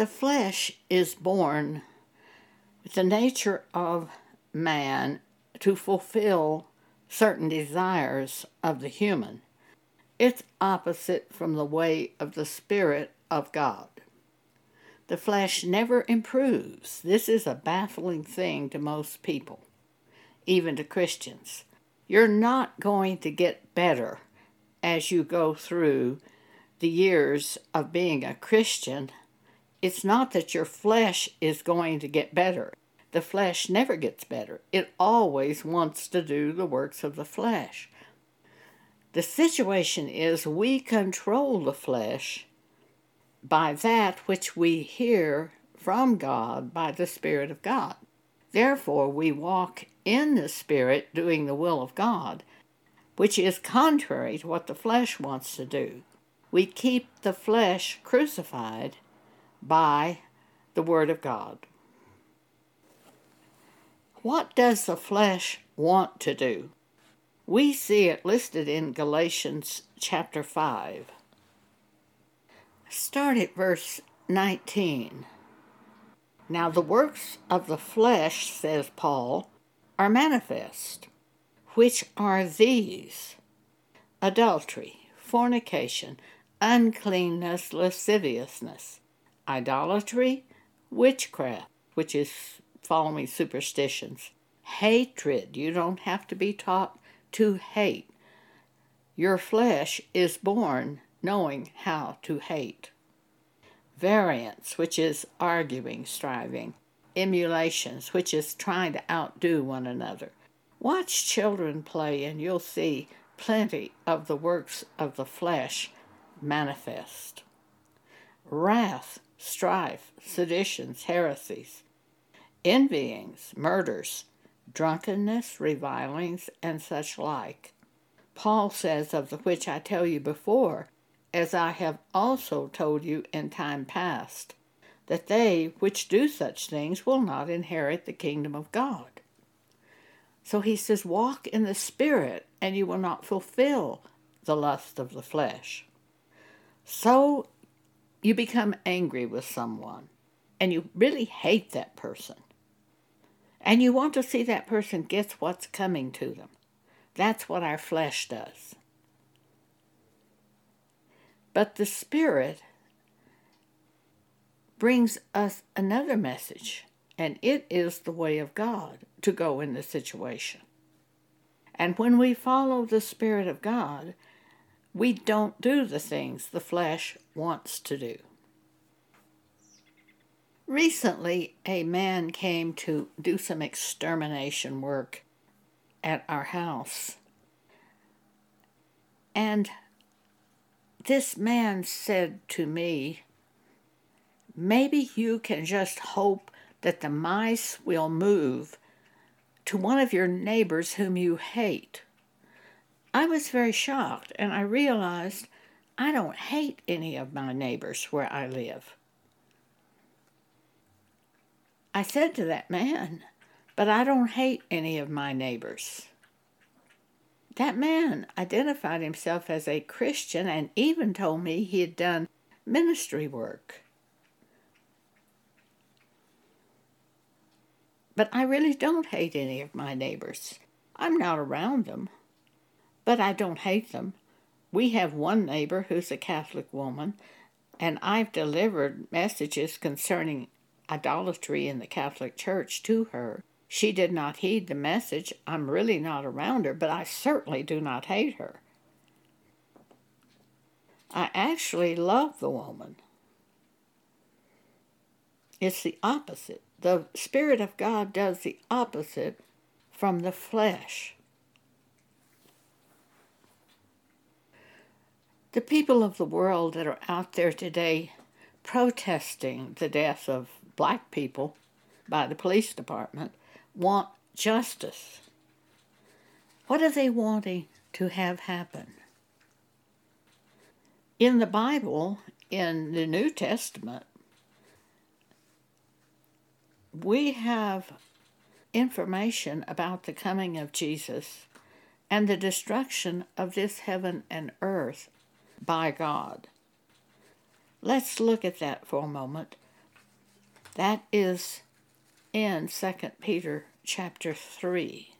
The flesh is born with the nature of man to fulfill certain desires of the human. It's opposite from the way of the Spirit of God. The flesh never improves. This is a baffling thing to most people, even to Christians. You're not going to get better as you go through the years of being a Christian. It's not that your flesh is going to get better. The flesh never gets better. It always wants to do the works of the flesh. The situation is we control the flesh by that which we hear from God by the Spirit of God. Therefore, we walk in the Spirit doing the will of God, which is contrary to what the flesh wants to do. We keep the flesh crucified by the Word of God. What does the flesh want to do? We see it listed in Galatians chapter 5. Start at verse 19. Now, the works of the flesh, says Paul, are manifest, which are these adultery, fornication, uncleanness, lasciviousness, idolatry, witchcraft, which is following superstitions, hatred. You don't have to be taught to hate. Your flesh is born knowing how to hate. Variance, which is arguing, striving. Emulations, which is trying to outdo one another. Watch children play, and you'll see plenty of the works of the flesh manifest. Wrath, strife, seditions, heresies, envyings, murders, drunkenness, revilings, and such like. Paul says, Of the which I tell you before, as I have also told you in time past, that they which do such things will not inherit the kingdom of God. So he says, Walk in the Spirit, and you will not fulfill the lust of the flesh. So you become angry with someone, and you really hate that person. And you want to see that person get what's coming to them. That's what our flesh does. But the Spirit brings us another message, and it is the way of God to go in the situation. And when we follow the Spirit of God, we don't do the things the flesh wants to do. Recently, a man came to do some extermination work at our house. And this man said to me, Maybe you can just hope that the mice will move to one of your neighbors whom you hate. I was very shocked and I realized I don't hate any of my neighbors where I live. I said to that man, But I don't hate any of my neighbors. That man identified himself as a Christian and even told me he had done ministry work. But I really don't hate any of my neighbors. I'm not around them, but I don't hate them. We have one neighbor who's a Catholic woman, and I've delivered messages concerning idolatry in the Catholic Church to her. She did not heed the message. I'm really not around her, but I certainly do not hate her. I actually love the woman. It's the opposite. The Spirit of God does the opposite from the flesh. The people of the world that are out there today protesting the death of black people by the police department want justice. What are they wanting to have happen? In the Bible, in the New Testament, we have information about the coming of Jesus and the destruction of this heaven and earth by God. Let's look at that for a moment. That is in 2 Peter chapter 3.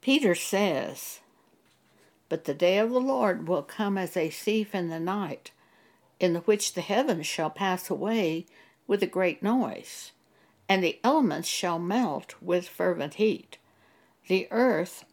Peter says, But the day of the Lord will come as a thief in the night, in the which the heavens shall pass away with a great noise, and the elements shall melt with fervent heat. The earth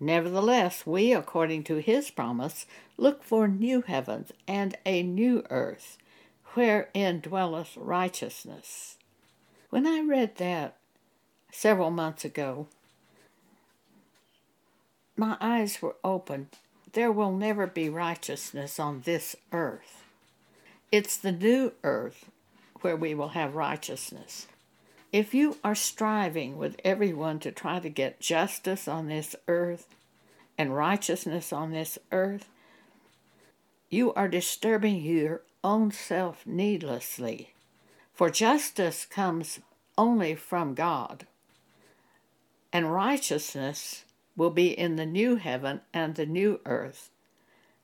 Nevertheless, we, according to his promise, look for new heavens and a new earth, wherein dwelleth righteousness. When I read that several months ago, my eyes were opened. There will never be righteousness on this earth. It's the new earth where we will have righteousness. If you are striving with everyone to try to get justice on this earth and righteousness on this earth, you are disturbing your own self needlessly. For justice comes only from God, and righteousness will be in the new heaven and the new earth,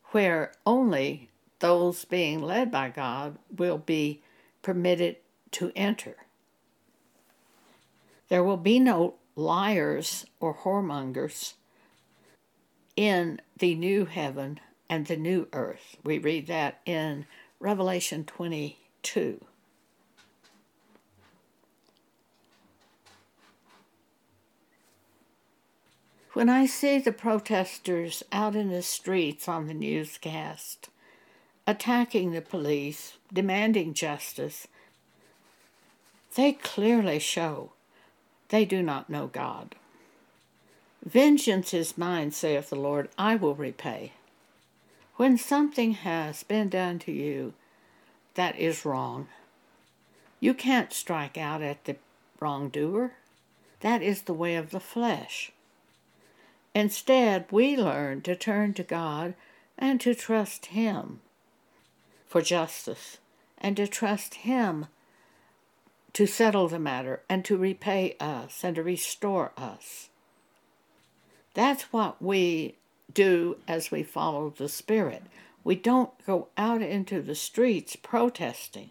where only those being led by God will be permitted to enter. There will be no liars or whoremongers in the new heaven and the new earth. We read that in Revelation 22. When I see the protesters out in the streets on the newscast, attacking the police, demanding justice, they clearly show they do not know God. Vengeance is mine, saith the Lord, I will repay. When something has been done to you that is wrong, you can't strike out at the wrongdoer. That is the way of the flesh. Instead, we learn to turn to God and to trust Him for justice and to trust Him to settle the matter and to repay us and to restore us. That's what we do as we follow the Spirit. We don't go out into the streets protesting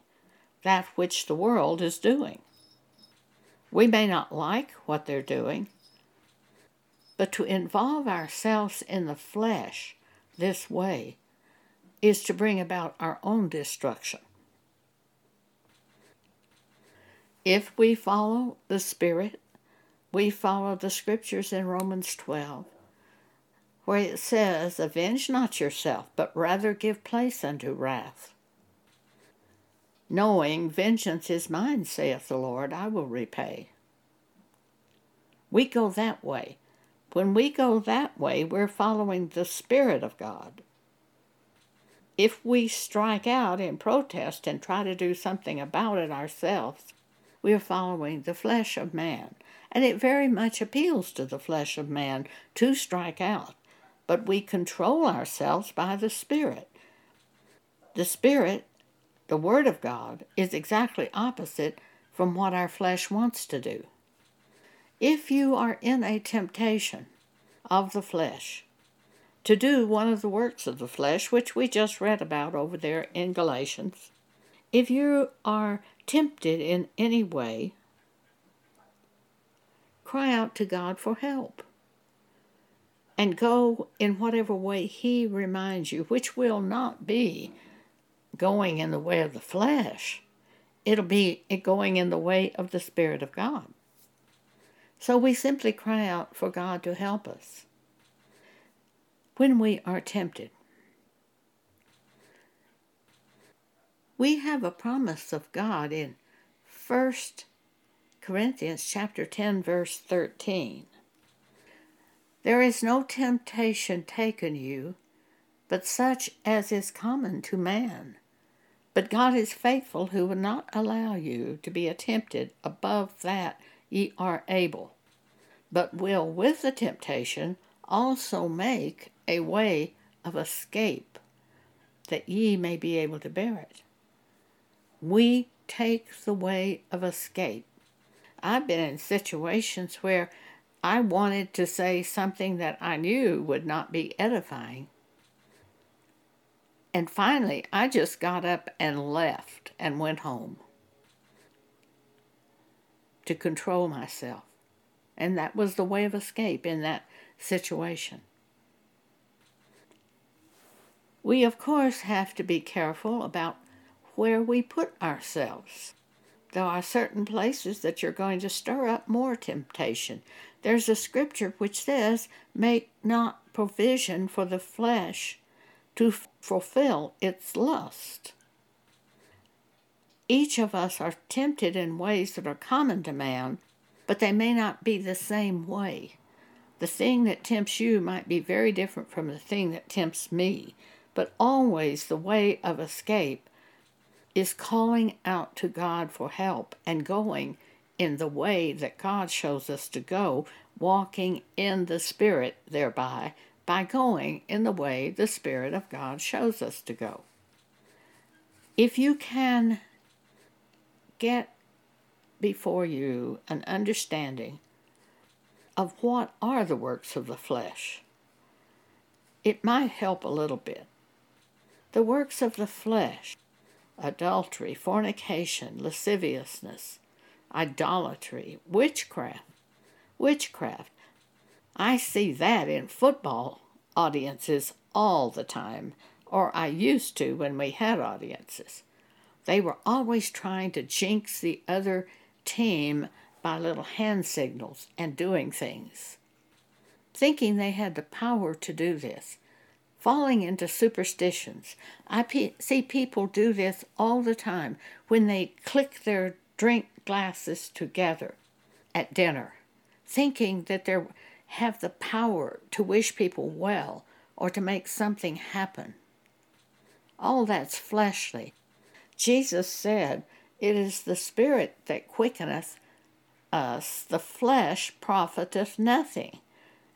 that which the world is doing. We may not like what they're doing, but to involve ourselves in the flesh this way is to bring about our own destruction. If we follow the Spirit, we follow the scriptures in Romans 12, where it says, Avenge not yourself, but rather give place unto wrath. Knowing vengeance is mine, saith the Lord, I will repay. We go that way. When we go that way, we're following the Spirit of God. If we strike out in protest and try to do something about it ourselves, we are following the flesh of man. And it very much appeals to the flesh of man to strike out. But we control ourselves by the Spirit. The Spirit, the Word of God, is exactly opposite from what our flesh wants to do. If you are in a temptation of the flesh, to do one of the works of the flesh, which we just read about over there in Galatians, if you are tempted in any way, cry out to God for help. And go in whatever way He reminds you, which will not be going in the way of the flesh. It'll be going in the way of the Spirit of God. So we simply cry out for God to help us when we are tempted. We have a promise of God in 1 Corinthians chapter 10 verse 13. There is no temptation taken you but such as is common to man. But God is faithful, who will not allow you to be tempted above that ye are able, but will with the temptation also make a way of escape, that ye may be able to bear it. We take the way of escape. I've been in situations where I wanted to say something that I knew would not be edifying. And finally, I just got up and left and went home to control myself. And that was the way of escape in that situation. We, of course, have to be careful about where we put ourselves. There are certain places that you're going to stir up more temptation. There's a scripture which says, Make not provision for the flesh to fulfill its lust. Each of us are tempted in ways that are common to man, but they may not be the same way. The thing that tempts you might be very different from the thing that tempts me, but always the way of escape is calling out to God for help and going in the way that God shows us to go, walking in the Spirit thereby, by going in the way the Spirit of God shows us to go. If you can get before you an understanding of what are the works of the flesh, it might help a little bit. The works of the flesh adultery, fornication, lasciviousness, idolatry, witchcraft. Witchcraft. I see that in football audiences all the time, or I used to when we had audiences. They were always trying to jinx the other team by little hand signals and doing things, thinking they had the power to do this falling into superstitions. I pe- see people do this all the time when they click their drink glasses together at dinner, thinking that they have the power to wish people well or to make something happen. All that's fleshly. Jesus said, It is the Spirit that quickeneth us, the flesh profiteth nothing.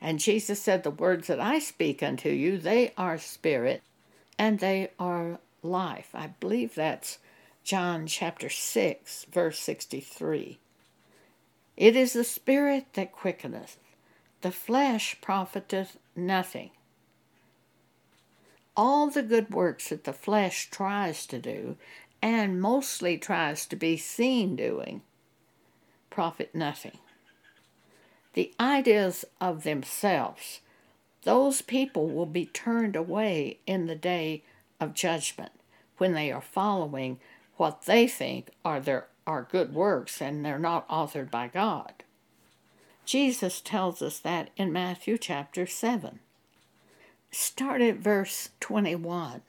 And Jesus said, The words that I speak unto you, they are spirit and they are life. I believe that's John chapter 6, verse 63. It is the spirit that quickeneth, the flesh profiteth nothing. All the good works that the flesh tries to do, and mostly tries to be seen doing, profit nothing the ideas of themselves, those people will be turned away in the day of judgment when they are following what they think are their are good works and they're not authored by God. Jesus tells us that in Matthew chapter 7. Start at verse 21.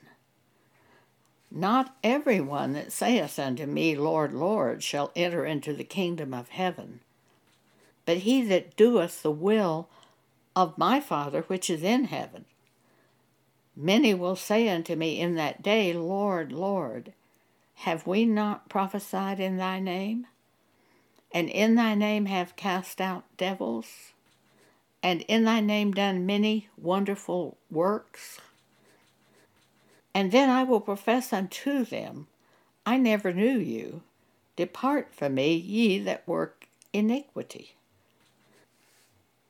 Not everyone that saith unto me, Lord, Lord, shall enter into the kingdom of heaven, but he that doeth the will of my Father which is in heaven. Many will say unto me in that day, Lord, Lord, have we not prophesied in thy name? And in thy name have cast out devils? And in thy name done many wonderful works? And then I will profess unto them, I never knew you. Depart from me, ye that work iniquity.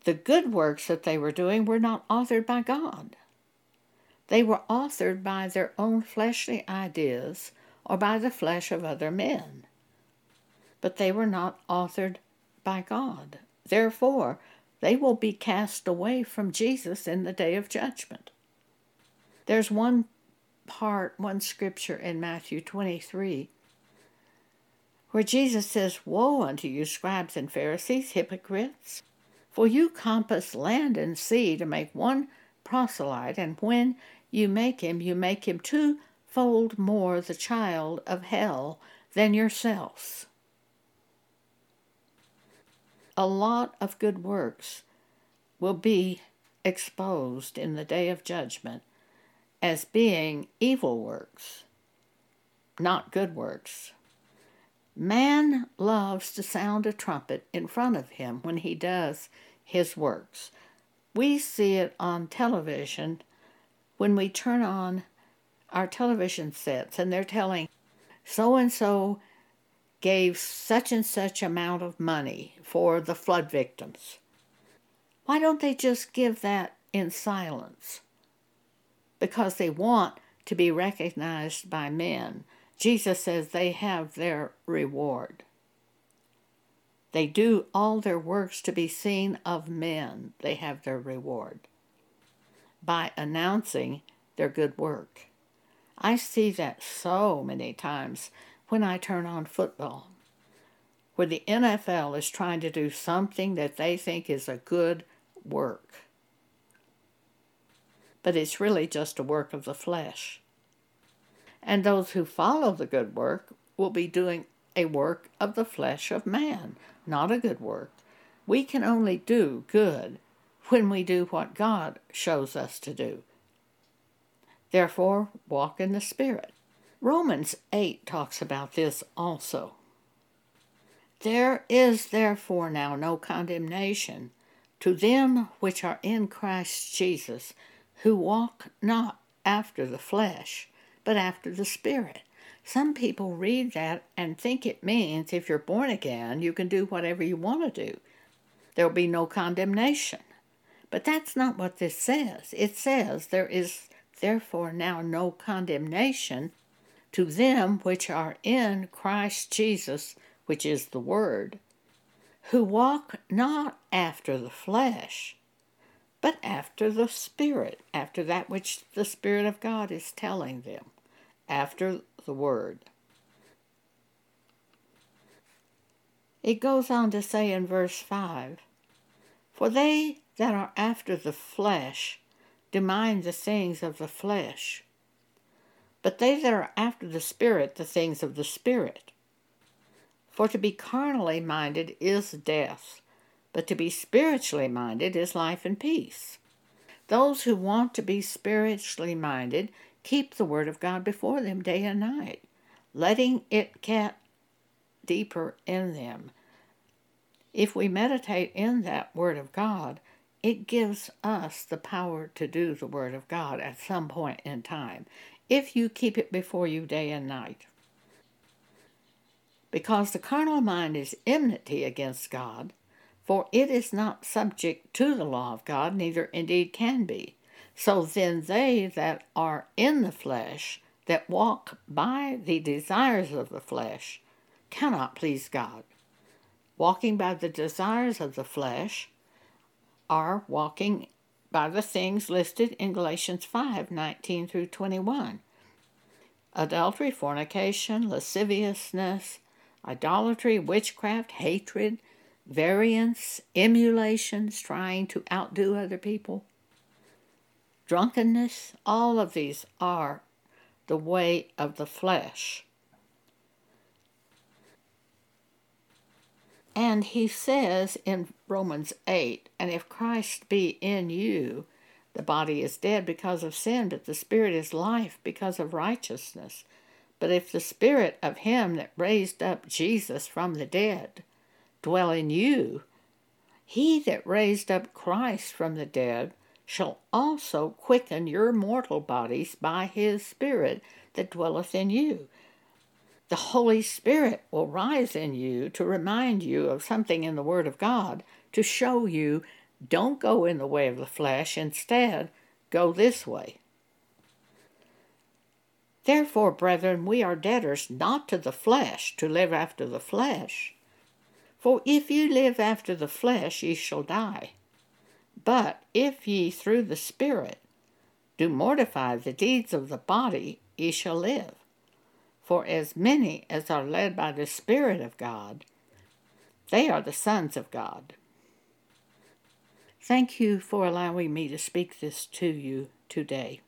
The good works that they were doing were not authored by God. They were authored by their own fleshly ideas or by the flesh of other men. But they were not authored by God. Therefore, they will be cast away from Jesus in the day of judgment. There's one part, one scripture in Matthew 23 where Jesus says, Woe unto you, scribes and Pharisees, hypocrites! For you compass land and sea to make one proselyte, and when you make him, you make him twofold more the child of hell than yourselves. A lot of good works will be exposed in the day of judgment as being evil works. not good works. Man loves to sound a trumpet in front of him when he does his works. We see it on television when we turn on our television sets and they're telling so and so gave such and such amount of money for the flood victims. Why don't they just give that in silence? Because they want to be recognized by men. Jesus says they have their reward. They do all their works to be seen of men. They have their reward by announcing their good work. I see that so many times when I turn on football, where the NFL is trying to do something that they think is a good work. But it's really just a work of the flesh. And those who follow the good work will be doing a work of the flesh of man, not a good work. We can only do good when we do what God shows us to do. Therefore, walk in the Spirit. Romans 8 talks about this also. There is therefore now no condemnation to them which are in Christ Jesus, who walk not after the flesh, but after the Spirit. Some people read that and think it means if you're born again, you can do whatever you want to do. There'll be no condemnation. But that's not what this says. It says there is therefore now no condemnation to them which are in Christ Jesus, which is the Word, who walk not after the flesh, but after the Spirit, after that which the Spirit of God is telling them, after the Word. It goes on to say in verse 5 For they that are after the flesh do mind the things of the flesh, but they that are after the Spirit the things of the Spirit. For to be carnally minded is death, but to be spiritually minded is life and peace. Those who want to be spiritually minded keep the Word of God before them day and night, letting it get deeper in them. If we meditate in that Word of God, it gives us the power to do the Word of God at some point in time, if you keep it before you day and night. Because the carnal mind is enmity against God, for it is not subject to the law of God, neither indeed can be. So then they that are in the flesh, that walk by the desires of the flesh, cannot please God. Walking by the desires of the flesh, are walking by the things listed in Galatians 5 19 through 21 adultery, fornication, lasciviousness, idolatry, witchcraft, hatred, variance, emulations, trying to outdo other people, drunkenness, all of these are the way of the flesh. And he says in Romans 8, and if Christ be in you, the body is dead because of sin, but the spirit is life because of righteousness. But if the spirit of him that raised up Jesus from the dead dwell in you, he that raised up Christ from the dead shall also quicken your mortal bodies by his Spirit that dwelleth in you the Holy Spirit will rise in you to remind you of something in the Word of God to show you don't go in the way of the flesh, instead, go this way. Therefore, brethren, we are debtors not to the flesh to live after the flesh. For if ye live after the flesh, ye shall die. But if ye through the Spirit do mortify the deeds of the body, ye shall live. For as many as are led by the Spirit of God, they are the sons of God. Thank you for allowing me to speak this to you today.